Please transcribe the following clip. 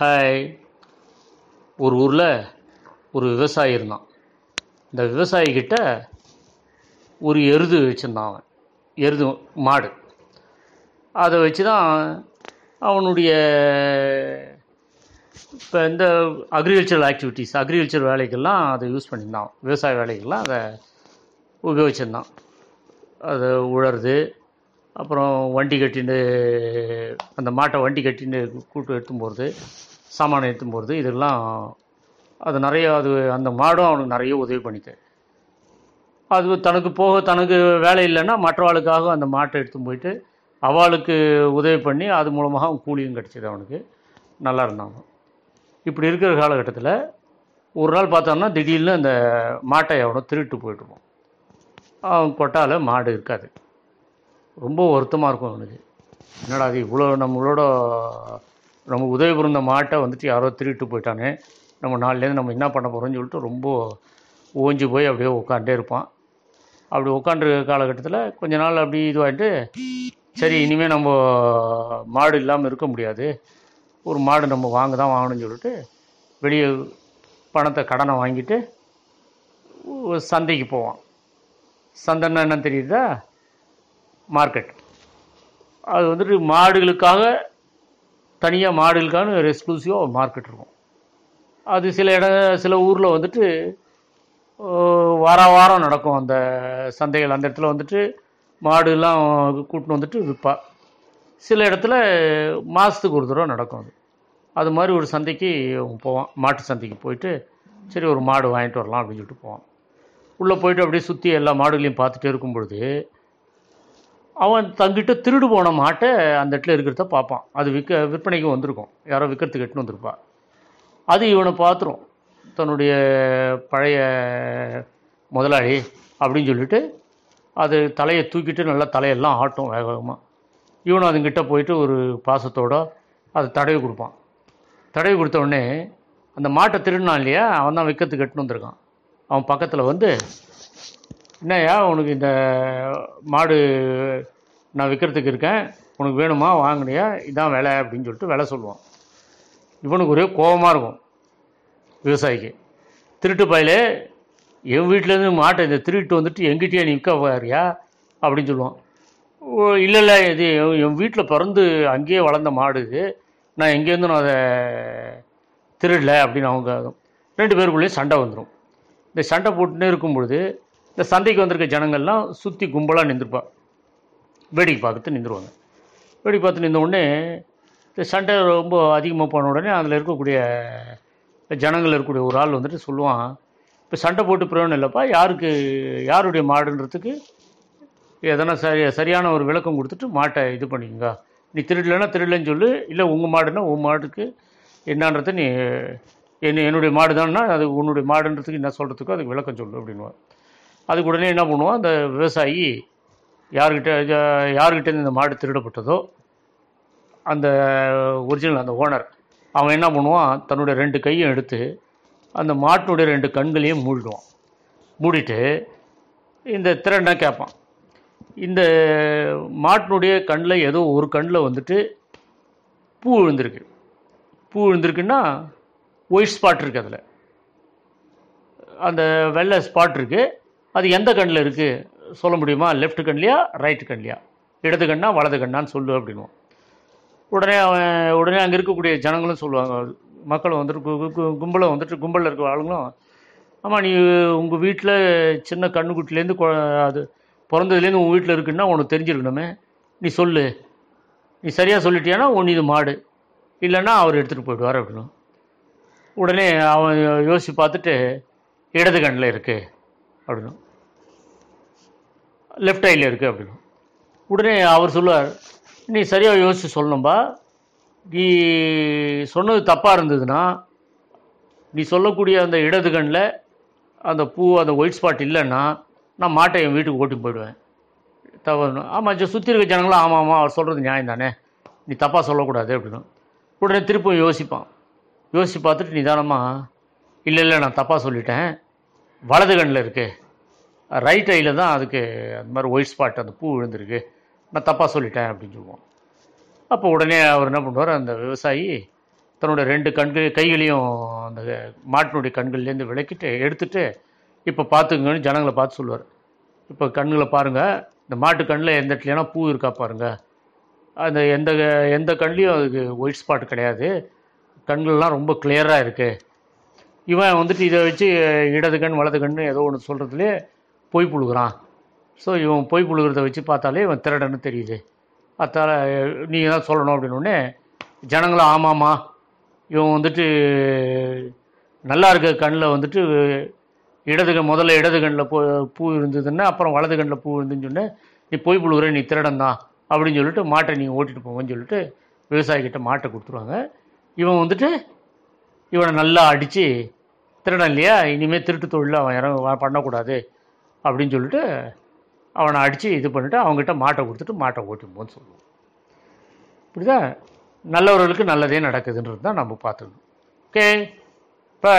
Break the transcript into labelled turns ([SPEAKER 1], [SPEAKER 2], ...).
[SPEAKER 1] Hi. ஒரு ஊரில் ஒரு விவசாயி இருந்தான். இந்த விவசாயிக்கிட்ட ஒரு எருது வச்சுருந்தான் அவன். எருது மாடு. அதை வச்சு தான் அவனுடைய இப்போ இந்த அக்ரிகல்ச்சரல் ஆக்டிவிட்டீஸ் அக்ரிகல்ச்சர் வேலைக்கெல்லாம் அதை யூஸ் பண்ணியிருந்தான். விவசாய வேலைக்கெல்லாம் அதை உபயோகிச்சிருந்தான். அதை உழறது அப்புறம் வண்டி கட்டின்னு அந்த மாட்டை வண்டி கட்டின்னு கூட்டு எடுத்துன்னு போகிறது சாமானை எடுத்துன்னு போகிறது இதெல்லாம் அது நிறைய அது அந்த மாடும் அவனுக்கு நிறைய உதவி பண்ணிது அது தனக்கு போக தனக்கு வேலை இல்லைன்னா மற்றவாளுக்காக அந்த மாட்டை எடுத்துன்னு போயிட்டு அவளுக்கு உதவி பண்ணி அது மூலமாக அவன் கூலியும் கிடச்சிது அவனுக்கு. நல்லா இருந்தான் அவன். இப்படி இருக்கிற காலகட்டத்தில் ஒரு நாள் பார்த்தோம்னா திடீர்னு அந்த மாட்டை அவனை திருட்டு போயிட்டுருப்பான் அவன் கொட்டால் மாடு இருக்காது. ரொம்ப வருத்தமாக இருக்கும் அவனுக்கு. என்னடா அது இவ்வளோ நம்மளோட நம்ம உதவி புரிந்த மாட்டை வந்துட்டு யாரோ திருட்டு போயிட்டானே. நம்ம நாள்லேருந்து நம்ம என்ன பண்ண போகிறோம்னு சொல்லிட்டு ரொம்ப ஓஞ்சி போய் அப்படியே உட்காண்டே இருப்பான். அப்படி உட்காந்துருக்க காலகட்டத்தில் கொஞ்ச நாள் அப்படி இதுவாகிட்டு சரி இனிமேல் நம்ம மாடு இல்லாமல் இருக்க முடியாது. ஒரு மாடு நம்ம வாங்க தான் வாங்கணும்னு சொல்லிட்டு வெளியே பணத்தை கடனை வாங்கிட்டு ஒரு சந்தைக்கு போவான். சந்தைன்னா என்ன தெரியுதா? மார்க்கெட் அது வந்துட்டு மாடுகளுக்காக தனியாக மாடுகளுக்கான ஒரு எக்ஸ்க்ளூசிவாக ஒரு மார்க்கெட் இருக்கும். அது சில இட சில ஊரில் வந்துட்டு வார வாரம் நடக்கும் அந்த சந்தைகள். அந்த இடத்துல வந்துட்டு மாடுலாம் கூட்டின்னு வந்துட்டு விற்பா சில இடத்துல மாதத்துக்கு ஒரு தடவை நடக்கும் அது. அது மாதிரி ஒரு சந்தைக்கு போவான். மாட்டு சந்தைக்கு போயிட்டு சரி ஒரு மாடு வாங்கிட்டு வரலாம் அப்படின்னு சொல்லிட்டு போவான். உள்ளே போயிட்டு அப்படியே சுற்றி எல்லா மாடுகளையும் பார்த்துட்டே இருக்கும் பொழுது அவன் தங்கிட்ட திருடு போன மாட்டை அந்த இடத்துல இருக்கிறத பார்ப்பான். அது விற்க விற்பனைக்கு வந்திருக்கும். யாரோ விற்கிறதுக்கு எட்டுன்னு வந்திருப்பா. அது இவனை பார்த்துரும். தன்னுடைய பழைய முதலாளி அப்படின்னு சொல்லிட்டு அது தலையை தூக்கிட்டு நல்லா தலையெல்லாம் ஆட்டும் வேக வேகமாக இவனும் அதுங்கிட்ட போயிட்டு ஒரு பாசத்தோட அதை தடவி கொடுப்பான். தடவி கொடுத்த உடனே அந்த மாட்டை திருடினான் இல்லையா? அவன் தான் விற்கிறதுக்கு எட்டுன்னு வந்திருக்கான். அவன் பக்கத்தில் வந்து என்னய்யா உனக்கு இந்த மாடு நான் விற்கிறதுக்கு இருக்கேன். உனக்கு வேணுமா வாங்கினியா இதான் விலை அப்படின்னு சொல்லிட்டு விலை சொல்லுவான். இவனுக்கு ஒரே கோபமாக இருக்கும் விவசாயிக்கு. திருட்டு பயலே என் வீட்டிலேருந்து மாட்டை இந்த திருட்டு வந்துட்டு எங்கிட்டயே நீ விற்க பாரியா அப்படின்னு சொல்லுவான். ஓ இல்லை இல்லை இது என் வீட்டில் பிறந்து அங்கேயே வளர்ந்த மாடு இது. நான் எங்கேருந்து நான் அதை திருடலை அப்படின்னு அவங்க ரெண்டு பேருக்குள்ளேயும் சண்டை வந்துடும் இந்த சண்டை போட்டுன்னே இருக்கும் பொழுது இந்த சந்தைக்கு வந்திருக்க ஜனங்கள்லாம் சுற்றி கும்பலாக நின்றுப்பா. வேடிக்கை பார்த்துட்டு நின்றுவாங்க. வேடிக்கை பார்த்து நின்ற உடனே இந்த சண்டை ரொம்ப அதிகமாக போன உடனே அதில் இருக்கக்கூடிய ஜனங்கள் இருக்கக்கூடிய ஒரு ஆள் வந்துட்டு சொல்லுவான் இப்போ சண்டை போட்டு பிரயோஜனம் இல்லைப்பா யாருக்கு யாருடைய மாடுன்றதுக்கு எதனா சரி சரியான ஒரு விளக்கம் கொடுத்துட்டு மாட்டை இது பண்ணிக்கங்க. நீ திருடலைன்னா திருடலைன்னு சொல்லு இல்லை உங்கள் மாடுன்னா உன் மாட்டுக்கு என்னன்றதை நீ என்ன என்னுடைய மாடு தான்னா அது உன்னுடைய மாடுன்றதுக்கு என்ன சொல்கிறதுக்கோ அதுக்கு விளக்கம் சொல்லு அப்படின்னுவான். அதுக்கு உடனே என்ன பண்ணுவான் அந்த விவசாயி யார்கிட்ட யார்கிட்ட இந்த மாடு திருடப்பட்டதோ அந்த ஒரிஜினல் அந்த ஓனர் அவன் என்ன பண்ணுவான்? தன்னுடைய ரெண்டு கையும் எடுத்து அந்த மாட்டினுடைய ரெண்டு கண்களையும் மூடிடுவான் மூடிட்டு இந்த திறனை கேட்பான். இந்த மாட்டினுடைய கண்ணில் ஏதோ ஒரு கண்ணில் வந்துட்டு பூ விழுந்திருக்கு. பூ விழுந்திருக்குன்னா ஒயிட் ஸ்பாட் இருக்குது அதில். அந்த வெள்ளை ஸ்பாட் இருக்குது அது எந்த கண்ணில் இருக்குது சொல்ல முடியுமா? லெஃப்ட் கண்லையா ரைட் கண்லையா இடது கண்ணா வலது கண்ணான்னு சொல்லு அப்படின்வோம் உடனே அவன் உடனே அங்கே இருக்கக்கூடிய ஜனங்களும் சொல்லுவாங்க. மக்களும் வந்துட்டு கும்பலும் வந்துட்டு கும்பலில் இருக்கிற ஆளுங்களும் ஆமாம் நீ உங்கள் வீட்டில் சின்ன கண்ணுக்குட்டிலேருந்து கொ அது பிறந்ததுலேருந்து உங்கள் வீட்டில் இருக்குன்னா உனக்கு தெரிஞ்சிருக்கணுமே. நீ சொல்லு. நீ சரியாக சொல்லிட்டியானா உன் இது மாடு. இல்லைன்னா அவர் எடுத்துகிட்டு போயிடுவார் அப்படின்னு உடனே அவன் யோசித்து பார்த்துட்டு இடது கண்ணில் இருக்குது அப்படின்னு லெஃப்ட் ஐயில் இருக்குது அப்படின்னு. உடனே அவர் சொல்லுவார் நீ சரியாக யோசித்து சொல்லணும்பா. நீ சொன்னது தப்பாக இருந்ததுன்னா நீ சொல்லக்கூடிய அந்த இடது கண்ணில் அந்த பூ அந்த ஒயிட் ஸ்பாட் இல்லைன்னா நான் மாட்டை என் வீட்டுக்கு ஓட்டி போயிடுவேன். தவறு ஆமாம் சுற்றி இருக்க ஜனங்களும் ஆமாம் ஆமாம் அவர் சொல்கிறது நியாயம் தானே. நீ தப்பாக சொல்லக்கூடாது அப்படின்னு. உடனே திருப்பும் யோசிப்பான். யோசித்து பார்த்துட்டு நிதானமாக இல்லை இல்லை நான் தப்பாக சொல்லிட்டேன். வலது கண்ணில் இருக்கு. ரைட் ஐயில் தான் அதுக்கு அந்த மாதிரி ஒயிட் ஸ்பாட் அந்த பூ விழுந்திருக்கு. நான் தப்பாக சொல்லிட்டேன் அப்படின்னு சொல்லுவோம். அப்போ உடனே அவர் என்ன பண்ணுவார்? அந்த விவசாயி தன்னுடைய ரெண்டு கண்கள் கைகளையும் அந்த மாட்டினுடைய கண்கள்லேருந்து விளக்கிட்டு எடுத்துட்டு இப்போ பார்த்துங்கன்னு ஜனங்களை பார்த்து சொல்லுவார். இப்போ கண்களை பாருங்கள் இந்த மாட்டு கண்ணில் எந்த இடத்துலனா பூ இருக்கா பாருங்கள் அந்த எந்த எந்த கண்லேயும் அதுக்கு ஒயிட் ஸ்பாட் கிடையாது. கண்கள்லாம் ரொம்ப கிளியராக இருக்குது இவன் வந்துட்டு இதை வச்சு இடது கண் வலது கண் ஏதோ ஒன்று சொல்கிறதுலே பொய் புழுகிறான். ஸோ இவன் பொய் புழுகிறத வச்சு பார்த்தாலே இவன் திருடன்னு தெரியுது. அதால் நீங்கள் தான் சொல்லணும் அப்படின்னோடனே ஜனங்களும் ஆமாம்மா. இவன் வந்துட்டு நல்லா இருக்க கண்ணில் வந்துட்டு இடது கண் முதல்ல இடது கண்ணில் பூ பூ இருந்ததுன்னா அப்புறம் வலது கண்ணில் பூ இருந்துன்னு சொன்னேன். நீ பொய் புழுகிற நீ திருடன் தான். அப்படின்னு சொல்லிட்டு மாட்டை நீங்கள் ஓட்டிகிட்டு போங்கன்னு சொல்லிட்டு விவசாயிக்கிட்ட மாட்டை கொடுத்துருவாங்க. இவன் வந்துட்டு இவனை நல்லா அடித்து திருடன் இல்லையா இனிமேல் திருட்டு தொழில் அவன் இறங்க பண்ணக்கூடாது. அப்படின்னு சொல்லிட்டு அவனை அடித்து இது பண்ணிவிட்டு அவங்ககிட்ட மாட்டை கொடுத்துட்டு மாட்டை ஓட்டிப்போன்னு சொல்லுவோம். இப்படிதான் நல்லவர்களுக்கு நல்லதே நடக்குதுன்றது தான் நம்ம பார்த்துக்கணும். Okay bye